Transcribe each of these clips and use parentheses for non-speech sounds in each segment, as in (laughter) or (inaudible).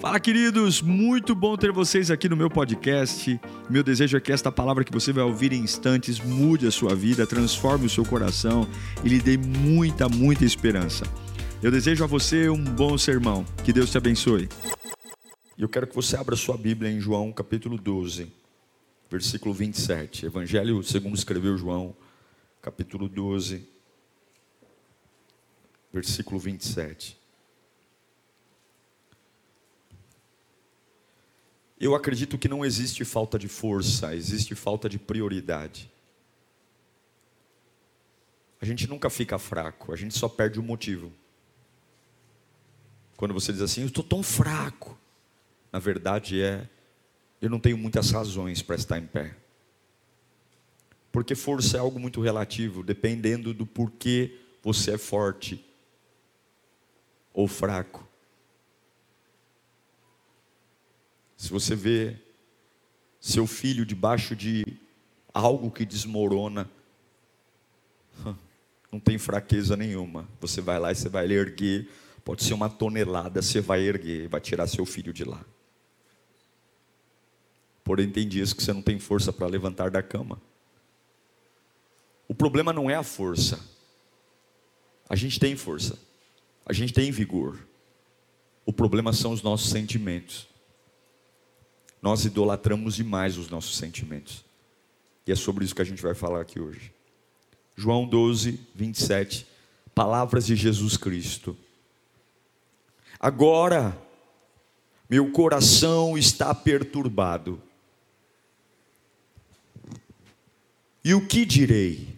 Fala, queridos! Muito bom ter vocês aqui no meu podcast. Meu desejo é que esta palavra que você vai ouvir em instantes mude a sua vida, transforme o seu coração e lhe dê muita, muita esperança. Eu desejo a você um bom sermão. Que Deus te abençoe. Eu quero que você abra sua Bíblia em João capítulo 12, versículo 27. Evangelho segundo escreveu João, capítulo 12, versículo 27. Eu acredito que não existe falta de força, existe falta de prioridade. A gente nunca fica fraco, a gente só perde o motivo. Quando você diz assim, eu estou tão fraco, na verdade é, eu não tenho muitas razões para estar em pé. Porque força é algo muito relativo, dependendo do porquê você é forte ou fraco. Se você vê seu filho debaixo de algo que desmorona, (laughs) não tem fraqueza nenhuma. Você vai lá e você vai erguer, pode ser uma tonelada, você vai erguer, vai tirar seu filho de lá. Porém, tem dias que você não tem força para levantar da cama. O problema não é a força. A gente tem força. A gente tem vigor. O problema são os nossos sentimentos nós idolatramos demais os nossos sentimentos. E é sobre isso que a gente vai falar aqui hoje. João 12, 27. Palavras de Jesus Cristo. Agora, meu coração está perturbado. E o que direi?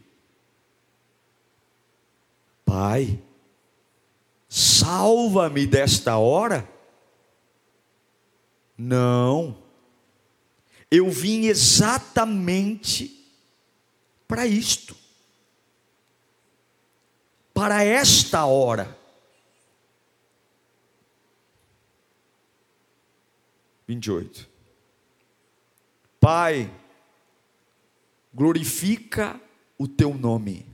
Pai, salva-me desta hora? Não eu vim exatamente para isto, para esta hora. 28. Pai, glorifica o teu nome.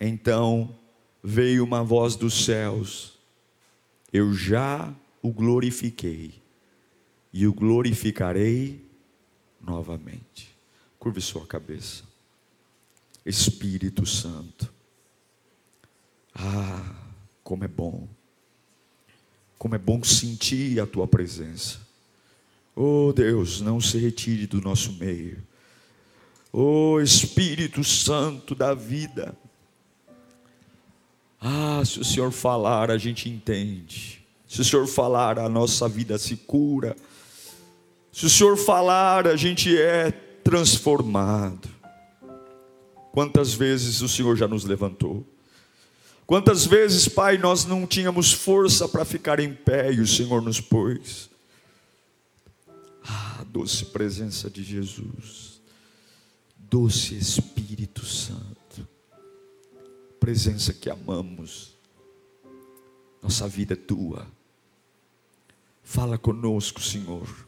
Então veio uma voz dos céus, eu já o glorifiquei e o glorificarei novamente. Curve sua cabeça. Espírito Santo. Ah, como é bom. Como é bom sentir a tua presença. Oh Deus, não se retire do nosso meio. Oh Espírito Santo da vida. Ah, se o Senhor falar, a gente entende. Se o Senhor falar, a nossa vida se cura se o Senhor falar, a gente é transformado. Quantas vezes o Senhor já nos levantou? Quantas vezes, Pai, nós não tínhamos força para ficar em pé e o Senhor nos pôs? Ah, doce presença de Jesus, doce Espírito Santo, presença que amamos, nossa vida é tua. Fala conosco, Senhor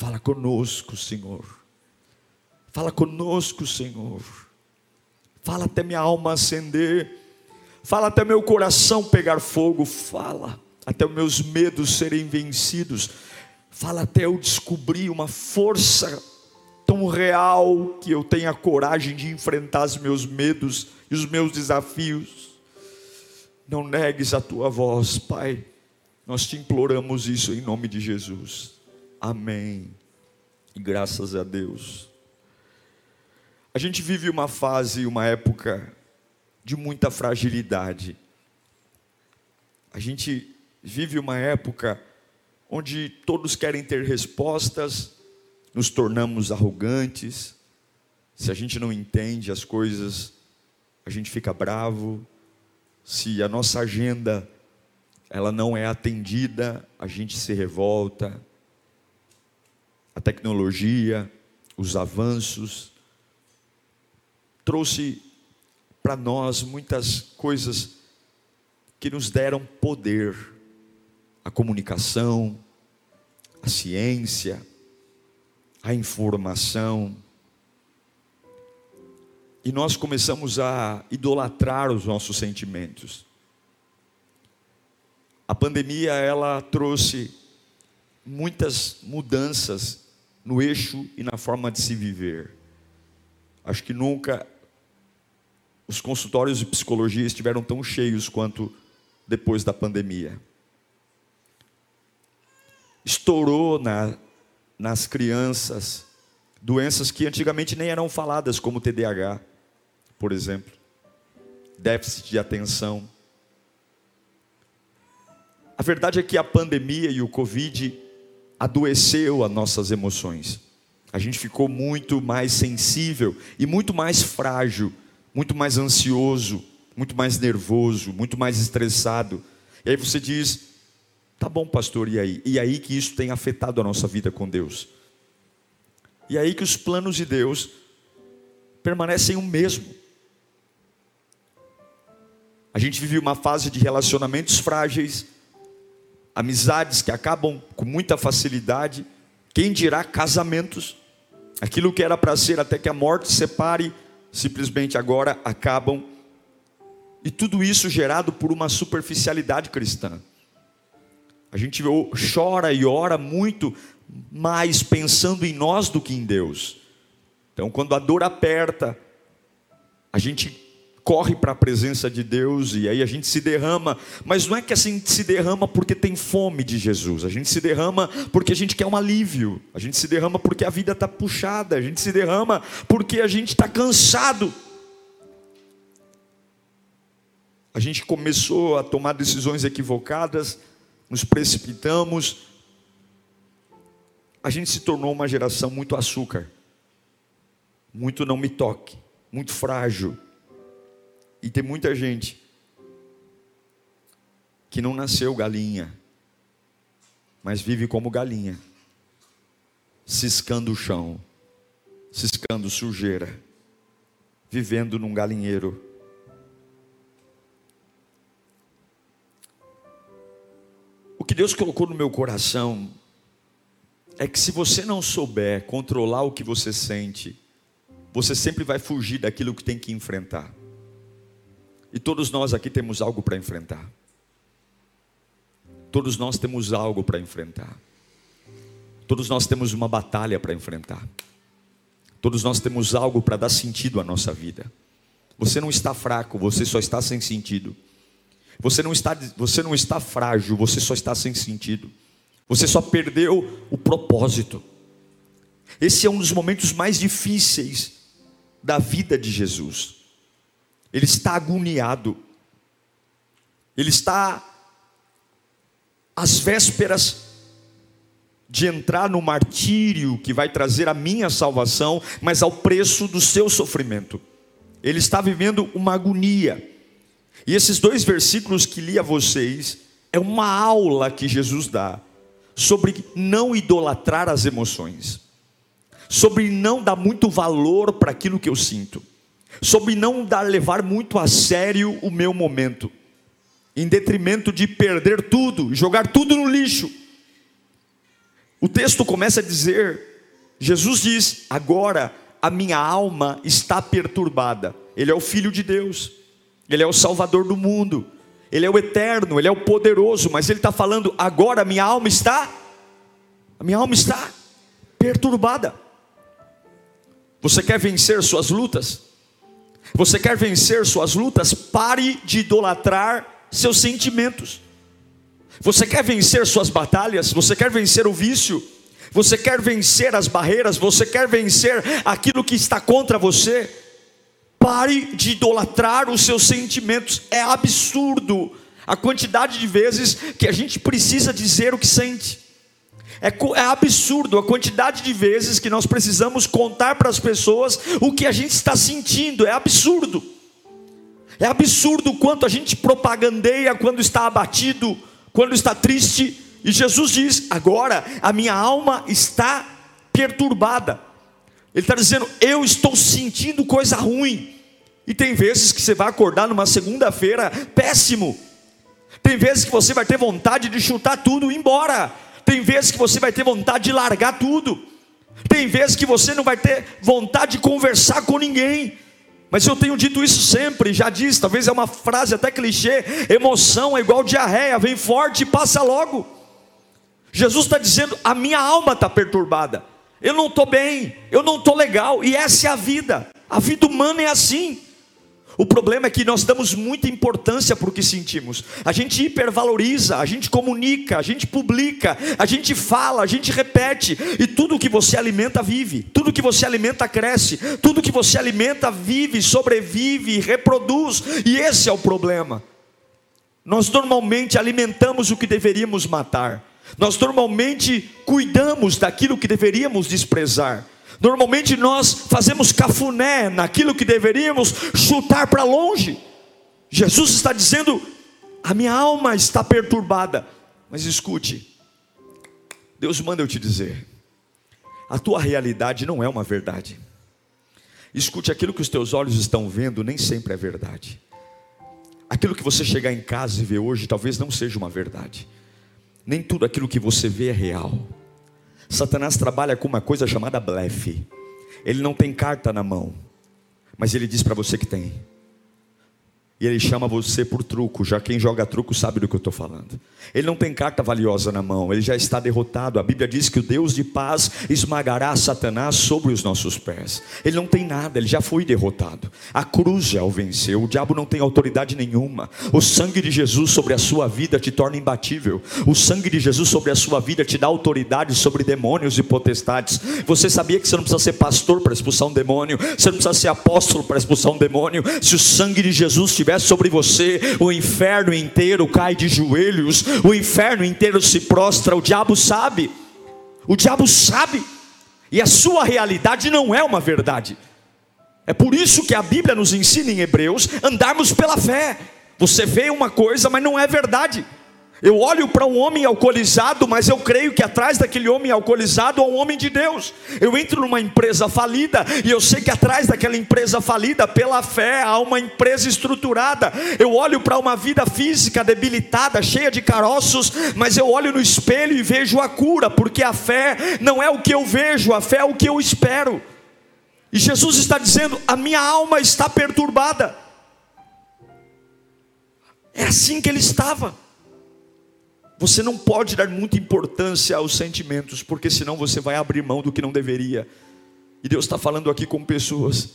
Fala conosco, Senhor. Fala conosco, Senhor. Fala até minha alma acender. Fala até meu coração pegar fogo. Fala até os meus medos serem vencidos. Fala até eu descobrir uma força tão real que eu tenha coragem de enfrentar os meus medos e os meus desafios. Não negues a tua voz, Pai. Nós te imploramos isso em nome de Jesus. Amém. Graças a Deus. A gente vive uma fase, uma época de muita fragilidade. A gente vive uma época onde todos querem ter respostas, nos tornamos arrogantes. Se a gente não entende as coisas, a gente fica bravo. Se a nossa agenda ela não é atendida, a gente se revolta a tecnologia, os avanços, trouxe para nós muitas coisas que nos deram poder, a comunicação, a ciência, a informação. E nós começamos a idolatrar os nossos sentimentos. A pandemia ela trouxe muitas mudanças no eixo e na forma de se viver. Acho que nunca os consultórios de psicologia estiveram tão cheios quanto depois da pandemia. Estourou na, nas crianças doenças que antigamente nem eram faladas, como TDAH, por exemplo, déficit de atenção. A verdade é que a pandemia e o Covid adoeceu as nossas emoções. A gente ficou muito mais sensível e muito mais frágil muito mais ansioso, muito mais nervoso, muito mais estressado. E aí você diz: tá bom, pastor, e aí? E aí que isso tem afetado a nossa vida com Deus. E aí que os planos de Deus permanecem o mesmo. A gente vive uma fase de relacionamentos frágeis, amizades que acabam com muita facilidade, quem dirá casamentos, aquilo que era para ser até que a morte separe, simplesmente agora acabam. E tudo isso gerado por uma superficialidade cristã. A gente chora e ora muito mais pensando em nós do que em Deus. Então, quando a dor aperta, a gente corre para a presença de Deus e aí a gente se derrama, mas não é que a gente se derrama porque tem fome de Jesus, a gente se derrama porque a gente quer um alívio, a gente se derrama porque a vida está puxada, a gente se derrama porque a gente está cansado. A gente começou a tomar decisões equivocadas, nos precipitamos, a gente se tornou uma geração muito açúcar, muito não me toque, muito frágil e tem muita gente que não nasceu galinha, mas vive como galinha, ciscando o chão, ciscando sujeira, vivendo num galinheiro. O que Deus colocou no meu coração é que se você não souber controlar o que você sente, você sempre vai fugir daquilo que tem que enfrentar. E todos nós aqui temos algo para enfrentar. Todos nós temos algo para enfrentar. Todos nós temos uma batalha para enfrentar. Todos nós temos algo para dar sentido à nossa vida. Você não está fraco, você só está sem sentido. Você não está, você não está frágil, você só está sem sentido. Você só perdeu o propósito. Esse é um dos momentos mais difíceis da vida de Jesus. Ele está agoniado. Ele está às vésperas de entrar no martírio que vai trazer a minha salvação, mas ao preço do seu sofrimento. Ele está vivendo uma agonia. E esses dois versículos que li a vocês é uma aula que Jesus dá sobre não idolatrar as emoções, sobre não dar muito valor para aquilo que eu sinto sobre não dar levar muito a sério o meu momento, em detrimento de perder tudo, jogar tudo no lixo. O texto começa a dizer: Jesus diz, agora a minha alma está perturbada. Ele é o Filho de Deus, ele é o Salvador do mundo, ele é o eterno, ele é o poderoso, mas ele está falando, agora a minha alma está, a minha alma está perturbada. Você quer vencer suas lutas? Você quer vencer suas lutas? Pare de idolatrar seus sentimentos. Você quer vencer suas batalhas? Você quer vencer o vício? Você quer vencer as barreiras? Você quer vencer aquilo que está contra você? Pare de idolatrar os seus sentimentos. É absurdo a quantidade de vezes que a gente precisa dizer o que sente. É, é absurdo a quantidade de vezes que nós precisamos contar para as pessoas o que a gente está sentindo. É absurdo. É absurdo o quanto a gente propagandeia quando está abatido, quando está triste. E Jesus diz: agora a minha alma está perturbada. Ele está dizendo: eu estou sentindo coisa ruim. E tem vezes que você vai acordar numa segunda-feira péssimo. Tem vezes que você vai ter vontade de chutar tudo e ir embora. Tem vezes que você vai ter vontade de largar tudo. Tem vezes que você não vai ter vontade de conversar com ninguém. Mas eu tenho dito isso sempre, já disse, talvez é uma frase até clichê: emoção é igual diarreia, vem forte e passa logo. Jesus está dizendo: a minha alma está perturbada, eu não estou bem, eu não estou legal, e essa é a vida, a vida humana é assim. O problema é que nós damos muita importância para o que sentimos. A gente hipervaloriza, a gente comunica, a gente publica, a gente fala, a gente repete. E tudo que você alimenta vive, tudo que você alimenta cresce, tudo que você alimenta vive, sobrevive, reproduz. E esse é o problema. Nós normalmente alimentamos o que deveríamos matar. Nós normalmente cuidamos daquilo que deveríamos desprezar. Normalmente nós fazemos cafuné naquilo que deveríamos chutar para longe. Jesus está dizendo: a minha alma está perturbada. Mas escute, Deus manda eu te dizer: a tua realidade não é uma verdade. Escute, aquilo que os teus olhos estão vendo nem sempre é verdade. Aquilo que você chegar em casa e ver hoje talvez não seja uma verdade. Nem tudo aquilo que você vê é real. Satanás trabalha com uma coisa chamada blefe. Ele não tem carta na mão, mas ele diz para você que tem. E ele chama você por truco, já quem joga truco sabe do que eu estou falando. Ele não tem carta valiosa na mão, ele já está derrotado. A Bíblia diz que o Deus de paz esmagará Satanás sobre os nossos pés. Ele não tem nada, ele já foi derrotado. A cruz já o venceu, o diabo não tem autoridade nenhuma. O sangue de Jesus sobre a sua vida te torna imbatível. O sangue de Jesus sobre a sua vida te dá autoridade sobre demônios e potestades. Você sabia que você não precisa ser pastor para expulsar um demônio, você não precisa ser apóstolo para expulsar um demônio. Se o sangue de Jesus tiver estiver sobre você, o inferno inteiro cai de joelhos, o inferno inteiro se prostra. O diabo sabe, o diabo sabe, e a sua realidade não é uma verdade. É por isso que a Bíblia nos ensina em Hebreus andarmos pela fé. Você vê uma coisa, mas não é verdade. Eu olho para um homem alcoolizado, mas eu creio que atrás daquele homem alcoolizado há um homem de Deus. Eu entro numa empresa falida e eu sei que atrás daquela empresa falida, pela fé, há uma empresa estruturada. Eu olho para uma vida física debilitada, cheia de caroços, mas eu olho no espelho e vejo a cura, porque a fé não é o que eu vejo, a fé é o que eu espero. E Jesus está dizendo: a minha alma está perturbada. É assim que ele estava. Você não pode dar muita importância aos sentimentos, porque senão você vai abrir mão do que não deveria. E Deus está falando aqui com pessoas.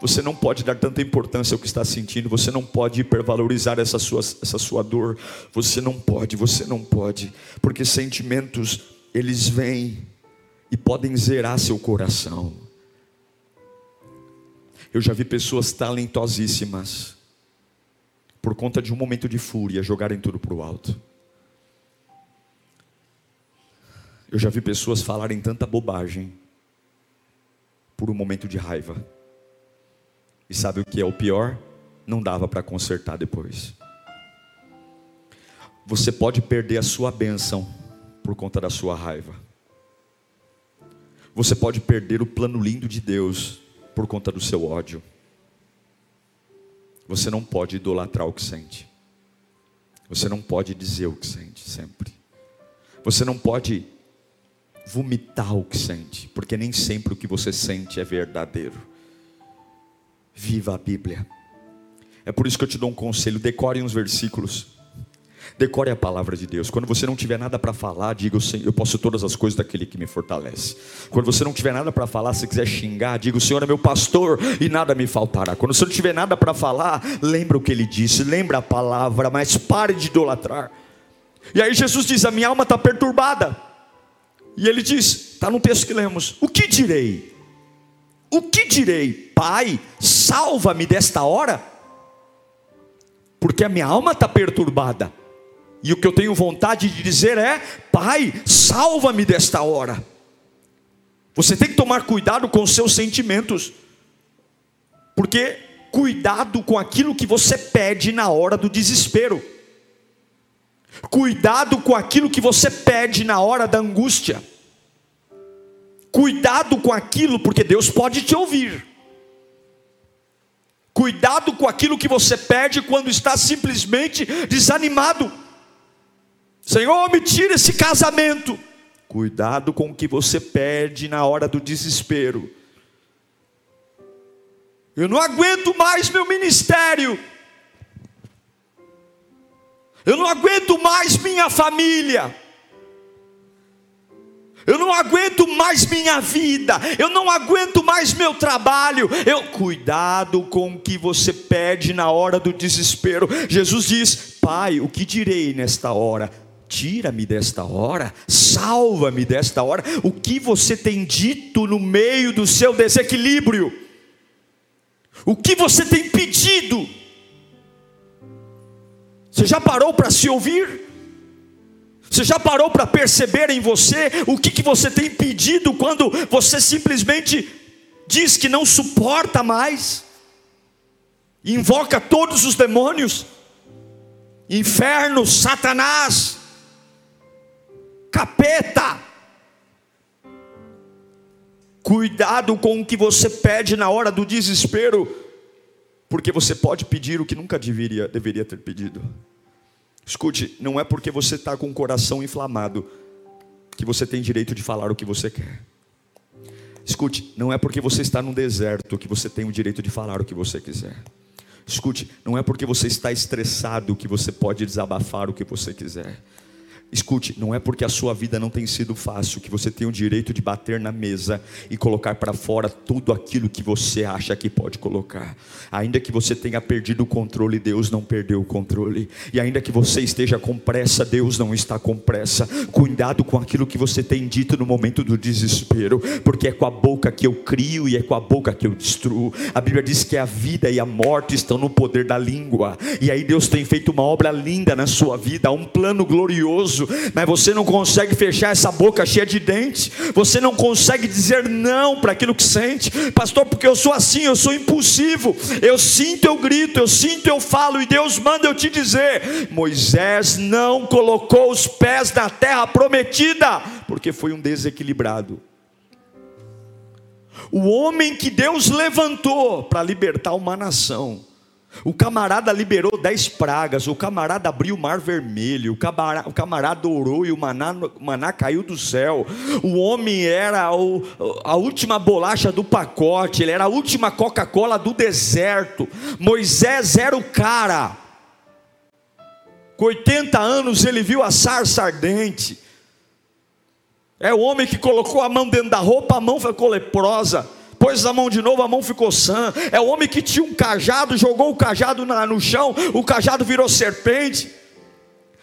Você não pode dar tanta importância ao que está sentindo, você não pode hipervalorizar essa sua, essa sua dor, você não pode, você não pode, porque sentimentos, eles vêm e podem zerar seu coração. Eu já vi pessoas talentosíssimas, por conta de um momento de fúria, jogarem tudo para o alto. Eu já vi pessoas falarem tanta bobagem por um momento de raiva. E sabe o que é o pior? Não dava para consertar depois. Você pode perder a sua bênção por conta da sua raiva. Você pode perder o plano lindo de Deus por conta do seu ódio. Você não pode idolatrar o que sente. Você não pode dizer o que sente sempre. Você não pode vomitar o que sente, porque nem sempre o que você sente é verdadeiro. Viva a Bíblia. É por isso que eu te dou um conselho: decore uns versículos. Decore a palavra de Deus. Quando você não tiver nada para falar, diga: Eu posso todas as coisas daquele que me fortalece. Quando você não tiver nada para falar, se quiser xingar, diga: O Senhor é meu pastor e nada me faltará. Quando você não tiver nada para falar, lembra o que ele disse, lembra a palavra, mas pare de idolatrar. E aí Jesus diz: A minha alma está perturbada. E ele diz, está no texto que lemos: O que direi? O que direi? Pai, salva-me desta hora, porque a minha alma está perturbada. E o que eu tenho vontade de dizer é: Pai, salva-me desta hora. Você tem que tomar cuidado com os seus sentimentos, porque cuidado com aquilo que você pede na hora do desespero. Cuidado com aquilo que você pede na hora da angústia. Cuidado com aquilo, porque Deus pode te ouvir. Cuidado com aquilo que você pede quando está simplesmente desanimado. Senhor, me tira esse casamento. Cuidado com o que você pede na hora do desespero. Eu não aguento mais meu ministério. Eu não aguento mais minha família. Eu não aguento mais minha vida, eu não aguento mais meu trabalho. Eu cuidado com o que você pede na hora do desespero. Jesus diz: Pai, o que direi nesta hora? Tira-me desta hora, salva-me desta hora. O que você tem dito no meio do seu desequilíbrio? O que você tem pedido? Você já parou para se ouvir? Você já parou para perceber em você o que, que você tem pedido quando você simplesmente diz que não suporta mais? Invoca todos os demônios, inferno, Satanás, capeta. Cuidado com o que você pede na hora do desespero, porque você pode pedir o que nunca deveria, deveria ter pedido. Escute, não é porque você está com o coração inflamado que você tem direito de falar o que você quer. Escute, não é porque você está no deserto que você tem o direito de falar o que você quiser. Escute, não é porque você está estressado que você pode desabafar o que você quiser. Escute, não é porque a sua vida não tem sido fácil que você tem o direito de bater na mesa e colocar para fora tudo aquilo que você acha que pode colocar. Ainda que você tenha perdido o controle, Deus não perdeu o controle. E ainda que você esteja com pressa, Deus não está com pressa. Cuidado com aquilo que você tem dito no momento do desespero, porque é com a boca que eu crio e é com a boca que eu destruo. A Bíblia diz que a vida e a morte estão no poder da língua. E aí Deus tem feito uma obra linda na sua vida, um plano glorioso mas você não consegue fechar essa boca cheia de dentes, você não consegue dizer não para aquilo que sente, pastor, porque eu sou assim, eu sou impulsivo, eu sinto, eu grito, eu sinto, eu falo, e Deus manda eu te dizer: Moisés não colocou os pés na terra prometida, porque foi um desequilibrado. O homem que Deus levantou para libertar uma nação, o camarada liberou dez pragas, o camarada abriu o mar vermelho, o camarada, o camarada orou e o maná, o maná caiu do céu. O homem era o, a última bolacha do pacote, ele era a última Coca-Cola do deserto. Moisés era o cara. Com 80 anos ele viu a sarça ardente. É o homem que colocou a mão dentro da roupa, a mão ficou leprosa pôs a mão de novo, a mão ficou sã. É o homem que tinha um cajado, jogou o cajado no chão, o cajado virou serpente.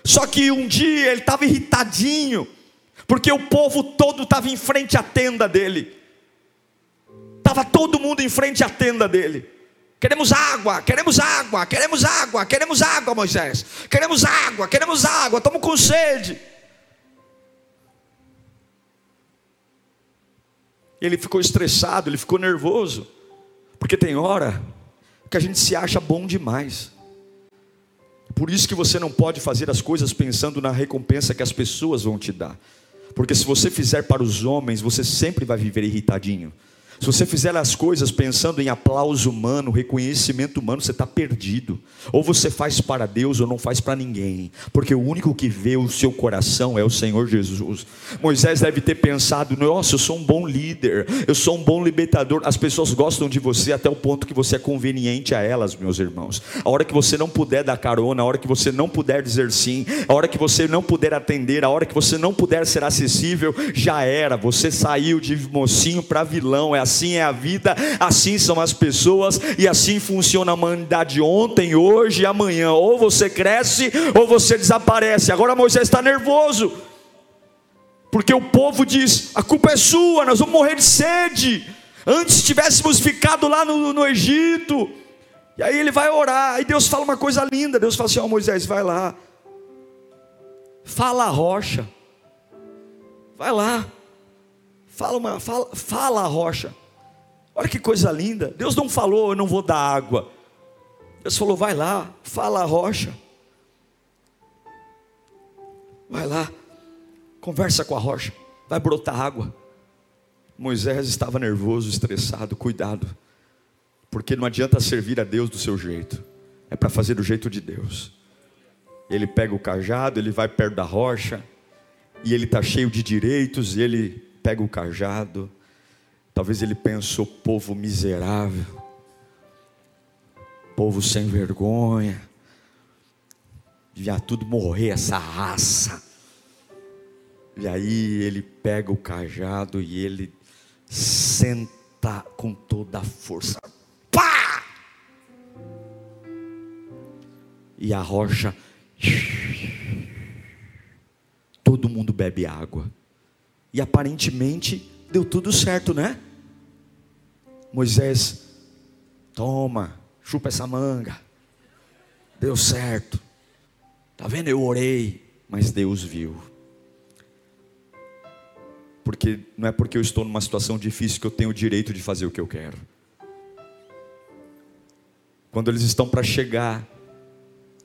Só que um dia ele estava irritadinho, porque o povo todo estava em frente à tenda dele. Estava todo mundo em frente à tenda dele. Queremos água, queremos água, queremos água, queremos água, Moisés. Queremos água, queremos água, estamos com sede. Ele ficou estressado, ele ficou nervoso, porque tem hora que a gente se acha bom demais. Por isso que você não pode fazer as coisas pensando na recompensa que as pessoas vão te dar. Porque se você fizer para os homens, você sempre vai viver irritadinho. Se você fizer as coisas pensando em aplauso humano, reconhecimento humano, você está perdido. Ou você faz para Deus ou não faz para ninguém. Porque o único que vê o seu coração é o Senhor Jesus. Moisés deve ter pensado: nossa, eu sou um bom líder, eu sou um bom libertador. As pessoas gostam de você até o ponto que você é conveniente a elas, meus irmãos. A hora que você não puder dar carona, a hora que você não puder dizer sim, a hora que você não puder atender, a hora que você não puder ser acessível, já era. Você saiu de mocinho para vilão. É assim assim é a vida, assim são as pessoas e assim funciona a humanidade ontem, hoje e amanhã. Ou você cresce ou você desaparece. Agora Moisés está nervoso, porque o povo diz: a culpa é sua, nós vamos morrer de sede. Antes tivéssemos ficado lá no, no Egito. E aí ele vai orar, e Deus fala uma coisa linda. Deus fala assim: Ó oh, Moisés, vai lá, fala a rocha, vai lá, fala, uma, fala, fala a rocha. Olha que coisa linda. Deus não falou, eu não vou dar água. Deus falou, vai lá, fala a rocha. Vai lá, conversa com a rocha, vai brotar água. Moisés estava nervoso, estressado, cuidado, porque não adianta servir a Deus do seu jeito, é para fazer do jeito de Deus. Ele pega o cajado, ele vai perto da rocha, e ele está cheio de direitos, e ele pega o cajado, Talvez ele pensou, povo miserável, Povo sem vergonha. Devia tudo morrer essa raça. E aí ele pega o cajado e ele senta com toda a força. Pá! E a rocha. Todo mundo bebe água. E aparentemente deu tudo certo, né? Moisés, toma, chupa essa manga. Deu certo. Tá vendo? Eu orei, mas Deus viu. Porque não é porque eu estou numa situação difícil que eu tenho o direito de fazer o que eu quero. Quando eles estão para chegar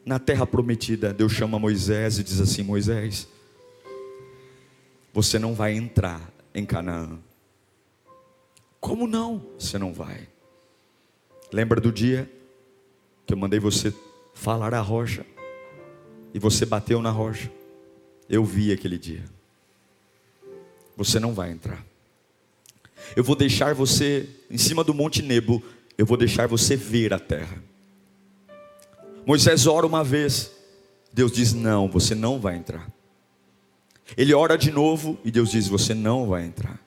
na terra prometida, Deus chama Moisés e diz assim: Moisés, você não vai entrar em Canaã. Como não? Você não vai. Lembra do dia que eu mandei você falar a rocha e você bateu na rocha? Eu vi aquele dia. Você não vai entrar. Eu vou deixar você em cima do Monte Nebo, eu vou deixar você ver a terra. Moisés ora uma vez, Deus diz: Não, você não vai entrar. Ele ora de novo e Deus diz: Você não vai entrar.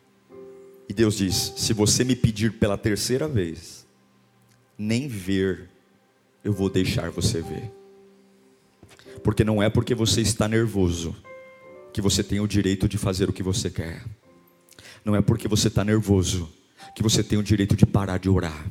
E Deus diz: Se você me pedir pela terceira vez, nem ver, eu vou deixar você ver. Porque não é porque você está nervoso que você tem o direito de fazer o que você quer. Não é porque você está nervoso que você tem o direito de parar de orar.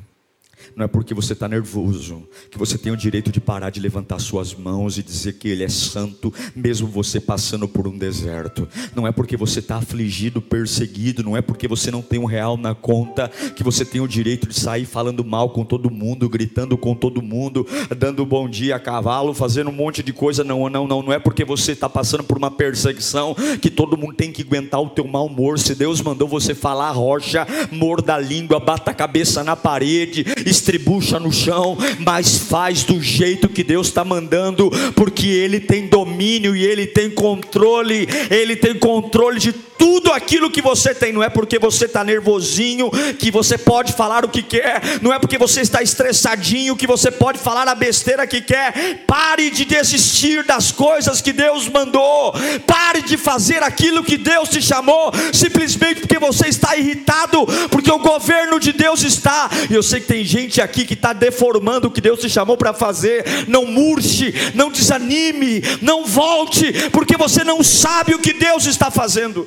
Não é porque você está nervoso que você tem o direito de parar de levantar suas mãos e dizer que Ele é santo, mesmo você passando por um deserto. Não é porque você está afligido, perseguido, não é porque você não tem um real na conta que você tem o direito de sair falando mal com todo mundo, gritando com todo mundo, dando bom dia a cavalo, fazendo um monte de coisa. Não, não, não. Não é porque você está passando por uma perseguição que todo mundo tem que aguentar o teu mau humor. Se Deus mandou você falar rocha, morda a língua, bata a cabeça na parede estribucha no chão, mas faz do jeito que Deus está mandando, porque Ele tem domínio e Ele tem controle, Ele tem controle de tudo aquilo que você tem, não é porque você está nervosinho que você pode falar o que quer, não é porque você está estressadinho que você pode falar a besteira que quer. Pare de desistir das coisas que Deus mandou, pare de fazer aquilo que Deus te chamou, simplesmente porque você está irritado, porque o governo de Deus está, e eu sei que tem gente aqui que está deformando o que Deus te chamou para fazer. Não murche, não desanime, não volte, porque você não sabe o que Deus está fazendo.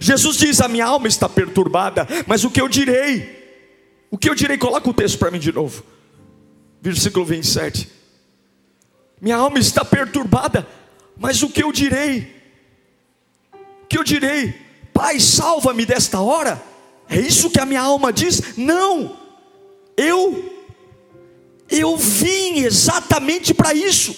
Jesus diz: A minha alma está perturbada, mas o que eu direi? O que eu direi? Coloca o texto para mim de novo, versículo 27. Minha alma está perturbada, mas o que eu direi? O que eu direi? Pai, salva-me desta hora. É isso que a minha alma diz? Não, eu, eu vim exatamente para isso.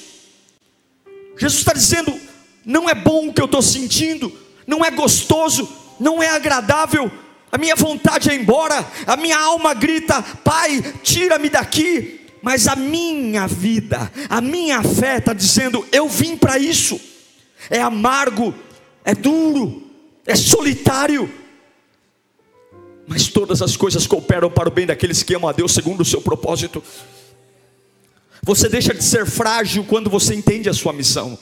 Jesus está dizendo: não é bom o que eu estou sentindo, não é gostoso, não é agradável, a minha vontade é embora, a minha alma grita: Pai, tira-me daqui. Mas a minha vida, a minha fé está dizendo: Eu vim para isso. É amargo, é duro, é solitário, mas todas as coisas cooperam para o bem daqueles que amam a Deus segundo o seu propósito. Você deixa de ser frágil quando você entende a sua missão.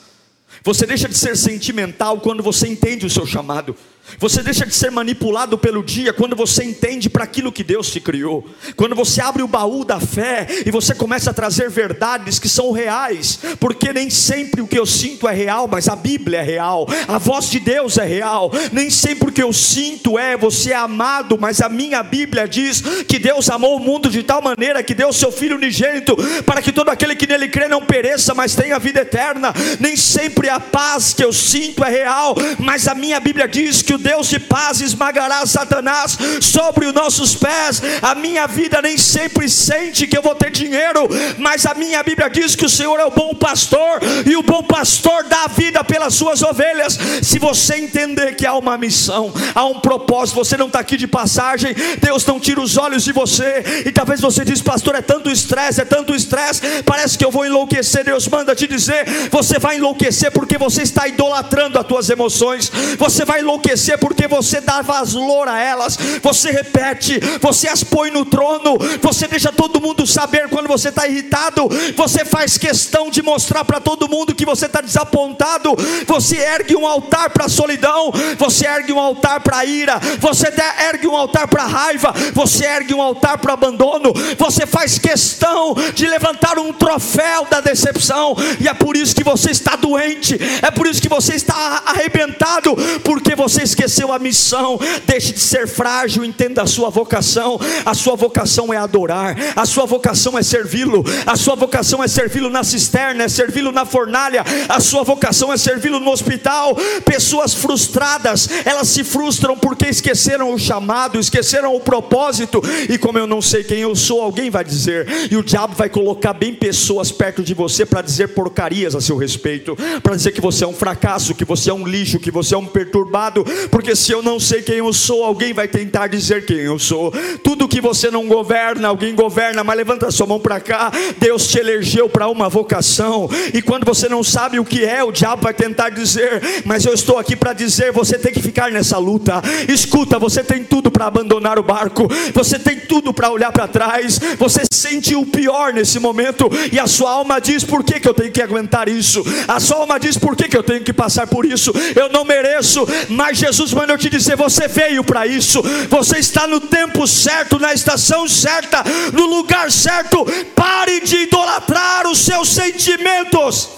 Você deixa de ser sentimental quando você entende o seu chamado. Você deixa de ser manipulado pelo dia quando você entende para aquilo que Deus te criou. Quando você abre o baú da fé e você começa a trazer verdades que são reais, porque nem sempre o que eu sinto é real, mas a Bíblia é real, a voz de Deus é real. Nem sempre o que eu sinto é você é amado, mas a minha Bíblia diz que Deus amou o mundo de tal maneira que deu seu filho unigênito para que todo aquele que nele crê não pereça, mas tenha vida eterna. Nem sempre a paz que eu sinto é real, mas a minha Bíblia diz que o Deus de paz esmagará Satanás sobre os nossos pés. A minha vida nem sempre sente que eu vou ter dinheiro, mas a minha Bíblia diz que o Senhor é o bom pastor e o bom pastor dá a vida pelas suas ovelhas. Se você entender que há uma missão, há um propósito, você não está aqui de passagem, Deus não tira os olhos de você. E talvez você diz, pastor, é tanto estresse, é tanto estresse, parece que eu vou enlouquecer. Deus manda te dizer, você vai enlouquecer porque você está idolatrando as tuas emoções. Você vai enlouquecer porque você dá valor a elas. Você repete, você as põe no trono. Você deixa todo mundo saber quando você está irritado. Você faz questão de mostrar para todo mundo que você está desapontado. Você ergue um altar para a solidão. Você ergue um altar para a ira. Você ergue um altar para a raiva. Você ergue um altar para o abandono. Você faz questão de levantar um troféu da decepção. E é por isso que você está doente. É por isso que você está arrebentado. Porque você esqueceu a missão. Deixe de ser frágil. Entenda a sua vocação. A sua vocação é adorar. A sua vocação é servi-lo. A sua vocação é servi-lo na cisterna. É servi-lo na fornalha. A sua vocação é servi-lo no hospital. Pessoas frustradas. Elas se frustram porque esqueceram o chamado. Esqueceram o propósito. E como eu não sei quem eu sou, alguém vai dizer. E o diabo vai colocar bem pessoas perto de você para dizer porcarias a seu respeito, para dizer que você é um fracasso, que você é um lixo, que você é um perturbado, porque se eu não sei quem eu sou, alguém vai tentar dizer quem eu sou. Tudo que você não governa, alguém governa, mas levanta sua mão para cá. Deus te elegeu para uma vocação, e quando você não sabe o que é, o diabo vai tentar dizer, mas eu estou aqui para dizer, você tem que ficar nessa luta. Escuta, você tem tudo para abandonar o barco, você tem tudo para olhar para trás, você sente o pior nesse momento, e a sua alma diz: por que, que eu tenho que aguentar isso? A sua alma diz: por que, que eu tenho que passar por isso? Eu não mereço, mas Jesus manda eu te dizer: você veio para isso, você está no tempo certo, na estação certa, no lugar certo. Pare de idolatrar os seus sentimentos.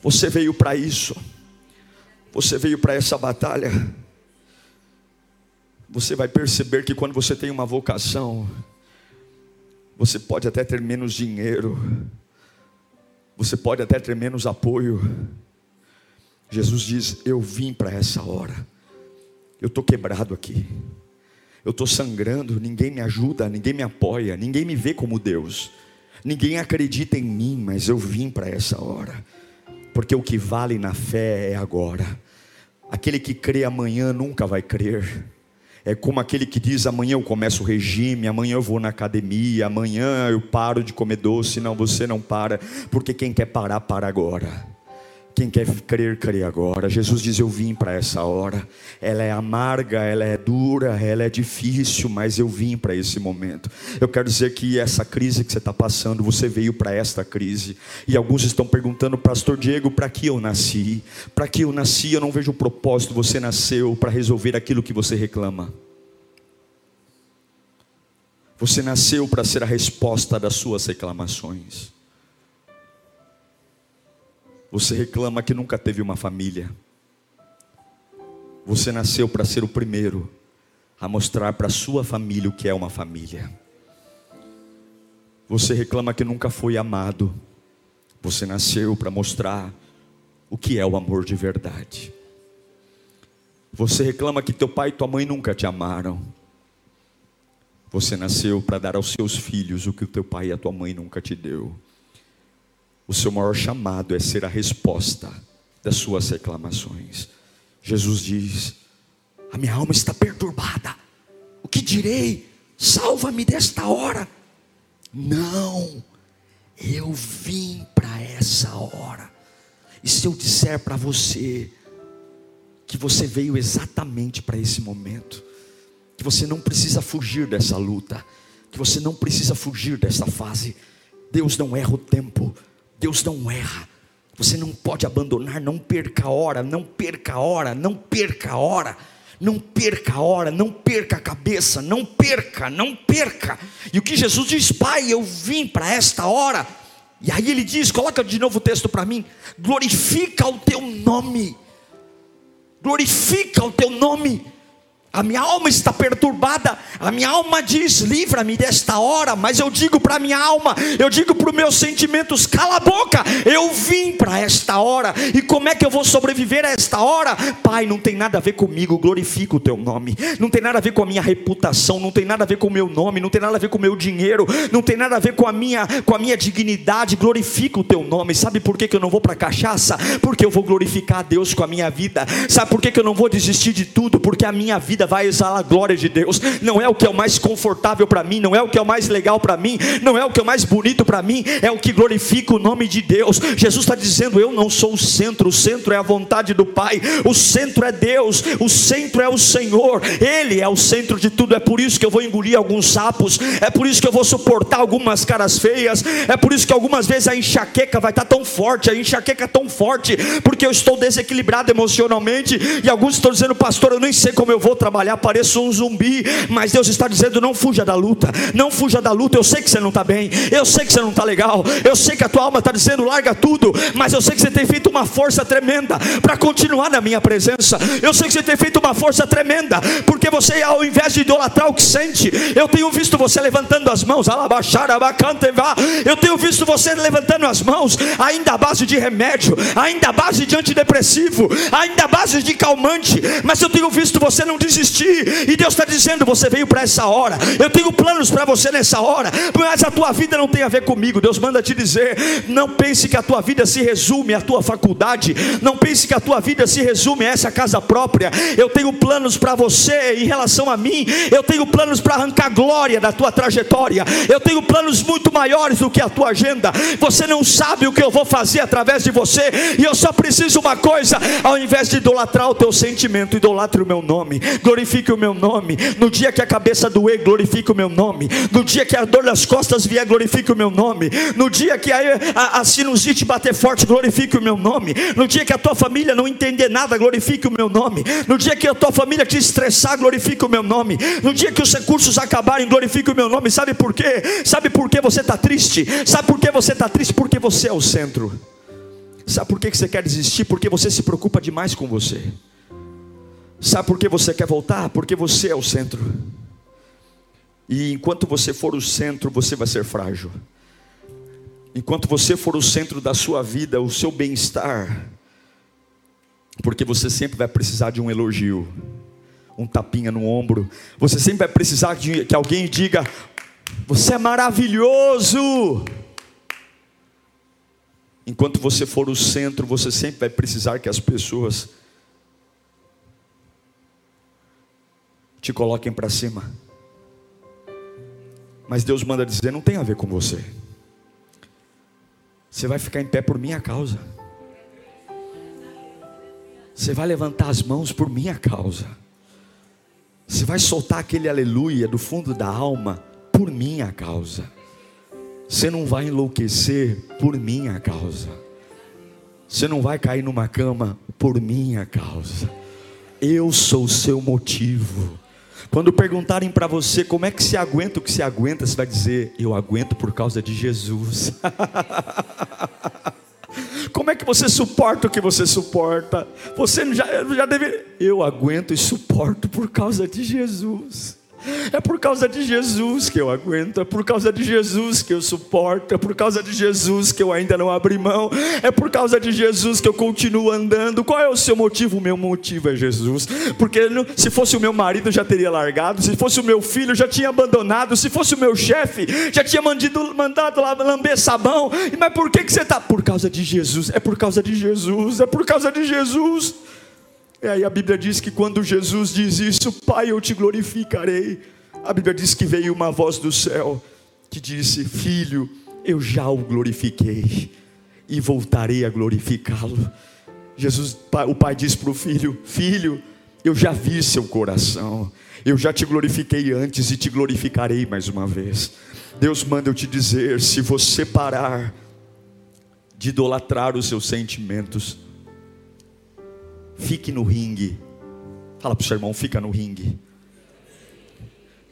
Você veio para isso, você veio para essa batalha. Você vai perceber que quando você tem uma vocação, você pode até ter menos dinheiro, você pode até ter menos apoio. Jesus diz: Eu vim para essa hora, eu estou quebrado aqui, eu estou sangrando, ninguém me ajuda, ninguém me apoia, ninguém me vê como Deus, ninguém acredita em mim, mas eu vim para essa hora, porque o que vale na fé é agora. Aquele que crê amanhã nunca vai crer. É como aquele que diz: amanhã eu começo o regime, amanhã eu vou na academia, amanhã eu paro de comer doce. Não, você não para, porque quem quer parar, para agora. Quem quer crer, crê agora. Jesus diz: Eu vim para essa hora. Ela é amarga, ela é dura, ela é difícil, mas eu vim para esse momento. Eu quero dizer que essa crise que você está passando, você veio para esta crise. E alguns estão perguntando, Pastor Diego, para que eu nasci? Para que eu nasci? Eu não vejo o propósito. Você nasceu para resolver aquilo que você reclama. Você nasceu para ser a resposta das suas reclamações. Você reclama que nunca teve uma família. Você nasceu para ser o primeiro a mostrar para sua família o que é uma família. Você reclama que nunca foi amado. Você nasceu para mostrar o que é o amor de verdade. Você reclama que teu pai e tua mãe nunca te amaram. Você nasceu para dar aos seus filhos o que o teu pai e a tua mãe nunca te deu. O seu maior chamado é ser a resposta das suas reclamações. Jesus diz: A minha alma está perturbada. O que direi? Salva-me desta hora. Não, eu vim para essa hora. E se eu disser para você que você veio exatamente para esse momento, que você não precisa fugir dessa luta, que você não precisa fugir dessa fase, Deus não erra o tempo. Deus não erra. Você não pode abandonar, não perca a hora, não perca a hora, não perca a hora. Não perca a hora, não perca a cabeça, não perca, não perca. E o que Jesus diz, Pai, eu vim para esta hora. E aí ele diz, coloca de novo o texto para mim: glorifica o teu nome, glorifica o teu nome. A minha alma está perturbada. A minha alma diz: livra-me desta hora. Mas eu digo para a minha alma, eu digo para os meus sentimentos: cala a boca. Eu vim esta hora. E como é que eu vou sobreviver a esta hora? Pai, não tem nada a ver comigo. Glorifica o teu nome. Não tem nada a ver com a minha reputação. Não tem nada a ver com o meu nome. Não tem nada a ver com o meu dinheiro. Não tem nada a ver com a minha, com a minha dignidade. Glorifica o teu nome. Sabe por que, que eu não vou para cachaça? Porque eu vou glorificar a Deus com a minha vida. Sabe por que, que eu não vou desistir de tudo? Porque a minha vida vai exalar a glória de Deus. Não é o que é o mais confortável para mim, não é o que é o mais legal para mim, não é o que é o mais bonito para mim, é o que glorifica o nome de Deus. Jesus está dizendo: Eu não sou o centro, o centro é a vontade do Pai, o centro é Deus, o centro é o Senhor, Ele é o centro de tudo. É por isso que eu vou engolir alguns sapos, é por isso que eu vou suportar algumas caras feias, é por isso que algumas vezes a enxaqueca vai estar tão forte, a enxaqueca tão forte, porque eu estou desequilibrado emocionalmente, e alguns estão dizendo, pastor, eu nem sei como eu vou trabalhar, pareço um zumbi, mas Deus está dizendo: não fuja da luta, não fuja da luta. Eu sei que você não está bem, eu sei que você não está legal, eu sei que a tua alma está dizendo, larga tudo, mas eu sei que você tem feito uma força tremenda para continuar na minha presença. Eu sei que você tem feito uma força tremenda, porque você, ao invés de idolatrar o que sente, eu tenho visto você levantando as mãos, eu tenho visto você levantando as mãos, ainda à base de remédio, ainda à base de antidepressivo, ainda à base de calmante, mas eu tenho visto você não desistir, e Deus está dizendo: você veio para essa hora, eu tenho planos para você nessa hora, mas a tua vida não tem a ver comigo. Deus manda te dizer: não pense que a tua vida se resume à tua faculdade, não pense que a tua vida se resume a essa casa própria. Eu tenho planos para você em relação a mim, eu tenho planos para arrancar glória da tua trajetória, eu tenho planos muito maiores do que a tua agenda. Você não sabe o que eu vou fazer através de você, e eu só preciso uma coisa: ao invés de idolatrar o teu sentimento, idolatre o meu nome, glorifique o meu nome. No dia que a cabeça doer, glorifique o meu nome. No dia que a dor das costas vier, glorifique o meu nome. No dia que a, a, a sinusite bater forte, glorifique o meu nome. No dia que a tua família não entender nada, glorifique o meu nome. No dia que a tua família te estressar, glorifique o meu nome. No dia que os recursos acabarem, glorifique o meu nome. Sabe por quê? Sabe por que você está triste? Sabe por que você está triste? Porque você é o centro. Sabe por que você quer desistir? Porque você se preocupa demais com você. Sabe por que você quer voltar? Porque você é o centro. E enquanto você for o centro, você vai ser frágil. Enquanto você for o centro da sua vida, o seu bem-estar, porque você sempre vai precisar de um elogio, um tapinha no ombro, você sempre vai precisar de que alguém diga: Você é maravilhoso. Enquanto você for o centro, você sempre vai precisar que as pessoas te coloquem para cima. Mas Deus manda dizer: não tem a ver com você. Você vai ficar em pé por minha causa. Você vai levantar as mãos por minha causa. Você vai soltar aquele aleluia do fundo da alma por minha causa. Você não vai enlouquecer por minha causa. Você não vai cair numa cama por minha causa. Eu sou o seu motivo. Quando perguntarem para você como é que se aguenta o que se aguenta, você vai dizer: Eu aguento por causa de Jesus. (laughs) como é que você suporta o que você suporta? Você já, já deve. Eu aguento e suporto por causa de Jesus. É por causa de Jesus que eu aguento, é por causa de Jesus que eu suporto, é por causa de Jesus que eu ainda não abri mão, é por causa de Jesus que eu continuo andando. Qual é o seu motivo? O meu motivo é Jesus, porque se fosse o meu marido já teria largado, se fosse o meu filho já tinha abandonado, se fosse o meu chefe já tinha mandado, mandado lá lamber sabão. Mas por que, que você está? Por causa de Jesus, é por causa de Jesus, é por causa de Jesus. E aí a Bíblia diz que quando Jesus diz isso, Pai, eu te glorificarei. A Bíblia diz que veio uma voz do céu que disse: Filho, eu já o glorifiquei e voltarei a glorificá-lo. Jesus, o pai diz para o filho: Filho, eu já vi seu coração, eu já te glorifiquei antes e te glorificarei mais uma vez. Deus manda eu te dizer: se você parar de idolatrar os seus sentimentos, Fique no ringue. Fala para o seu irmão, fica no ringue.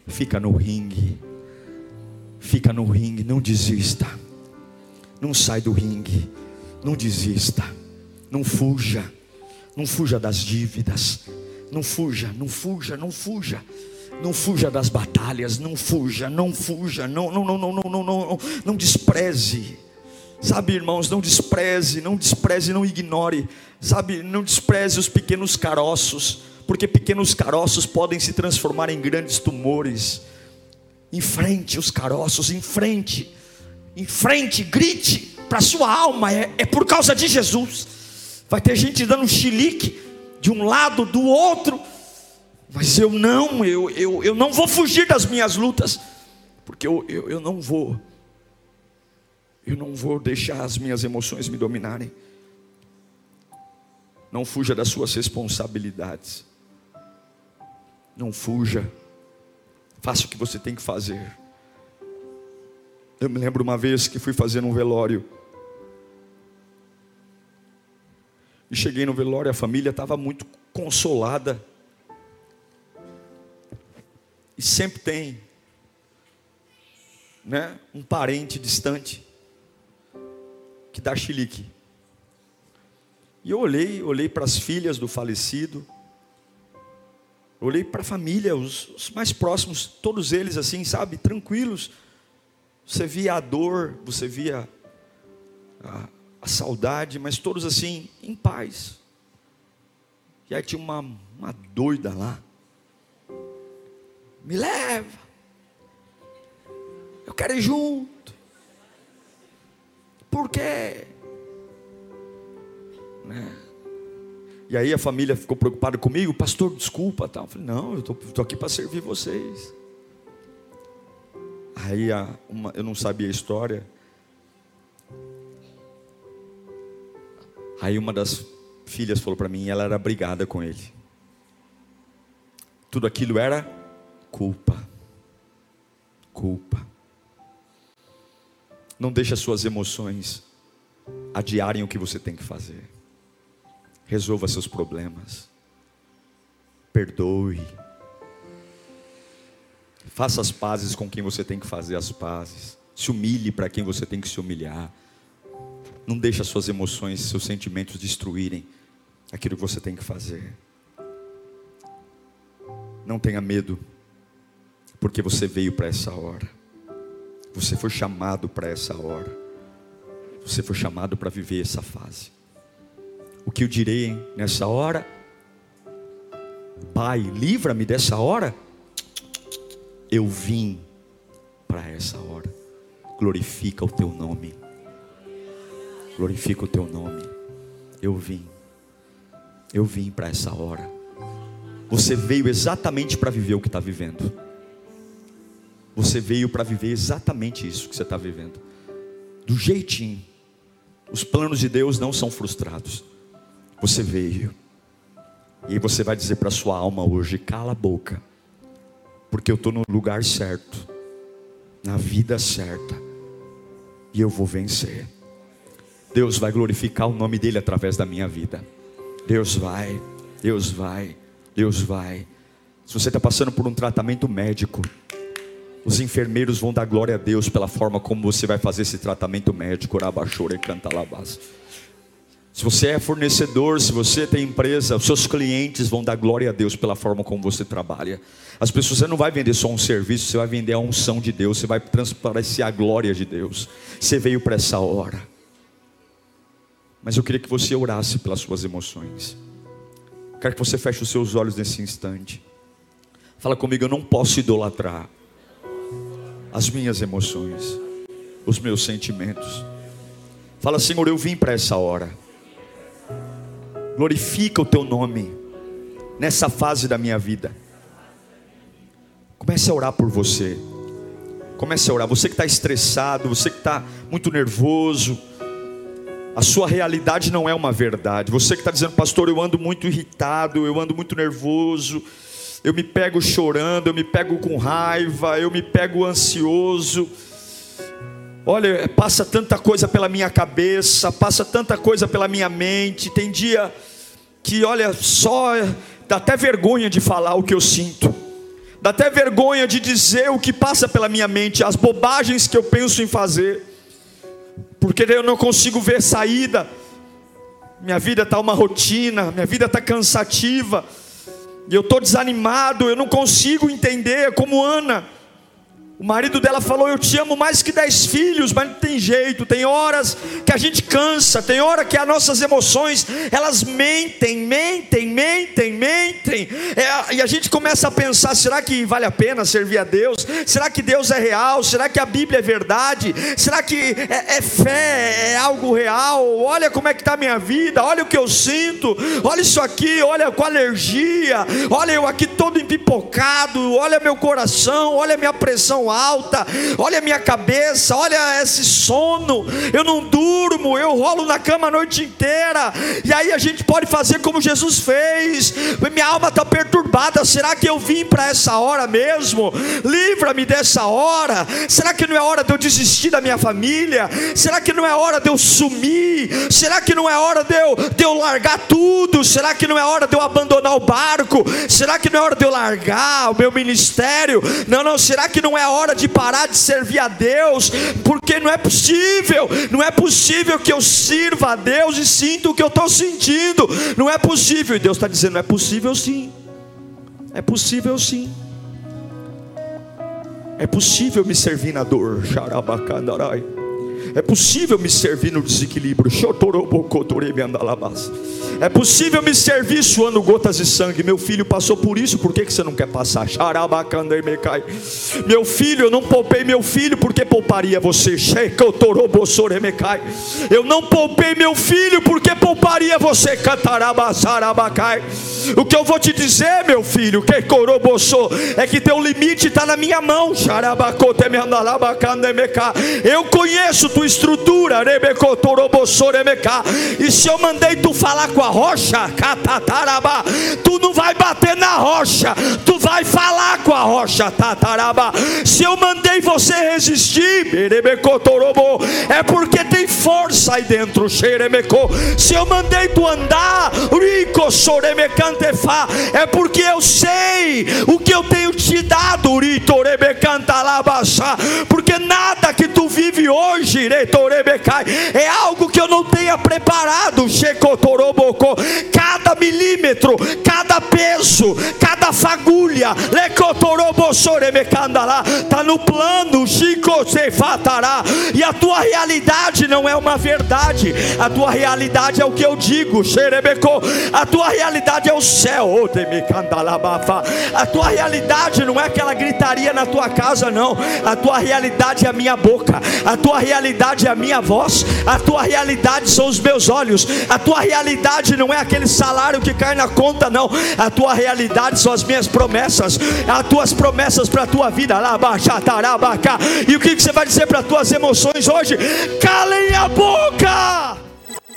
Fica no ringue. Fica no ringue, não desista. Não sai do ringue. Não desista. Não fuja. Não fuja das dívidas. Não fuja, não fuja, não fuja. Não fuja das batalhas, não fuja, não fuja, não, não, não, não, não, não, não, não despreze Sabe, irmãos, não despreze, não despreze, não ignore. Sabe, não despreze os pequenos caroços, porque pequenos caroços podem se transformar em grandes tumores. Enfrente os caroços, em frente, em frente, grite para sua alma, é, é por causa de Jesus. Vai ter gente dando um chilique de um lado, do outro, Mas eu não, eu, eu, eu não vou fugir das minhas lutas, porque eu, eu, eu não vou, eu não vou deixar as minhas emoções me dominarem. Não fuja das suas responsabilidades. Não fuja. Faça o que você tem que fazer. Eu me lembro uma vez que fui fazer um velório. E cheguei no velório, a família estava muito consolada. E sempre tem, né, um parente distante que dá chilique. E eu olhei, olhei para as filhas do falecido, olhei para a família, os, os, mais próximos, todos eles assim, sabe, tranquilos. Você via a dor, você via a, a saudade, mas todos assim, em paz. E aí tinha uma, uma doida lá. Me leva. Eu quero ir junto. Por quê? Né? E aí a família ficou preocupada comigo, pastor, desculpa, tal. Eu falei, não, eu estou aqui para servir vocês. Aí a, uma, eu não sabia a história. Aí uma das filhas falou para mim, ela era brigada com ele. Tudo aquilo era culpa. Culpa. Não deixe as suas emoções adiarem o que você tem que fazer. Resolva seus problemas. Perdoe. Faça as pazes com quem você tem que fazer as pazes. Se humilhe para quem você tem que se humilhar. Não deixe as suas emoções, seus sentimentos destruírem aquilo que você tem que fazer. Não tenha medo, porque você veio para essa hora. Você foi chamado para essa hora. Você foi chamado para viver essa fase. O que eu direi nessa hora? Pai, livra-me dessa hora. Eu vim para essa hora. Glorifica o teu nome. Glorifica o teu nome. Eu vim. Eu vim para essa hora. Você veio exatamente para viver o que está vivendo. Você veio para viver exatamente isso que você está vivendo. Do jeitinho. Os planos de Deus não são frustrados. Você veio. E você vai dizer para sua alma hoje: cala a boca porque eu estou no lugar certo, na vida certa, e eu vou vencer. Deus vai glorificar o nome dEle através da minha vida. Deus vai, Deus vai, Deus vai. Se você está passando por um tratamento médico, os enfermeiros vão dar glória a Deus pela forma como você vai fazer esse tratamento médico. Rabachore canta labás. Se você é fornecedor, se você tem empresa, os seus clientes vão dar glória a Deus pela forma como você trabalha. As pessoas, você não vai vender só um serviço, você vai vender a unção de Deus, você vai transparecer a glória de Deus. Você veio para essa hora. Mas eu queria que você orasse pelas suas emoções. Quero que você feche os seus olhos nesse instante. Fala comigo, eu não posso idolatrar as minhas emoções, os meus sentimentos. Fala, Senhor, eu vim para essa hora glorifica o teu nome nessa fase da minha vida. Comece a orar por você. Comece a orar. Você que está estressado, você que está muito nervoso, a sua realidade não é uma verdade. Você que está dizendo, pastor, eu ando muito irritado, eu ando muito nervoso, eu me pego chorando, eu me pego com raiva, eu me pego ansioso. Olha, passa tanta coisa pela minha cabeça, passa tanta coisa pela minha mente. Tem dia que, olha, só dá até vergonha de falar o que eu sinto, dá até vergonha de dizer o que passa pela minha mente, as bobagens que eu penso em fazer, porque eu não consigo ver saída. Minha vida está uma rotina, minha vida está cansativa, eu estou desanimado, eu não consigo entender como Ana o marido dela falou: Eu te amo mais que dez filhos, mas não tem jeito. Tem horas que a gente cansa, tem hora que as nossas emoções elas mentem, mentem, mentem, mentem. É, e a gente começa a pensar: será que vale a pena servir a Deus? Será que Deus é real? Será que a Bíblia é verdade? Será que é, é fé? É algo real? Olha como é que está a minha vida, olha o que eu sinto, olha isso aqui, olha com alergia, olha eu aqui todo empipocado, olha meu coração, olha minha pressão alta, olha minha cabeça, olha esse sono, eu não durmo, eu rolo na cama a noite inteira, e aí a gente pode fazer como Jesus fez, minha alma está perturbada, será que eu vim para essa hora mesmo? Livra-me dessa hora, será que não é hora de eu desistir da minha família? Será que não é hora de eu sumir? Será que não é hora de eu, de eu largar tudo? Será que não é hora de eu abandonar o barco? Será que não é hora de eu largar o meu ministério? Não, não, será que não é hora de parar de servir a Deus? Porque não é possível, não é possível que eu sirva a Deus e sinta o que eu estou sentindo, não é possível, e Deus está dizendo: é possível sim, é possível sim. É possível me servir na dor. Xarabacandarai. É possível me servir no desequilíbrio. É possível me servir suando gotas de sangue. Meu filho passou por isso, por que, que você não quer passar? Meu filho, eu não poupei meu filho, por que pouparia você? Eu não poupei meu filho, por que pouparia você? O que eu vou te dizer, meu filho, que é que teu limite está na minha mão. Eu conheço tua estrutura, e se eu mandei tu falar com a rocha, tu não vai bater na rocha, tu vai falar com a rocha, tataraba. Se eu mandei você resistir, é porque tem força aí dentro, se eu mandei tu andar, é porque eu sei o que eu tenho te dado, porque nada que tu vive hoje, é algo que eu não tenha preparado. Cada milímetro, cada peso, cada fagulha, está no plano, e a tua realidade não é uma verdade, a tua realidade é o que eu digo, a tua realidade é o céu, a tua realidade não é aquela gritaria na tua casa, não, a tua realidade é a minha boca, a tua realidade é a minha voz, a tua realidade são os meus olhos, a tua realidade não é aquele salário que cai na conta, não, a tua realidade são as minhas promessas, as tuas promessas para a tua vida, e o que você vai dizer para as tuas emoções hoje? Calem a boca!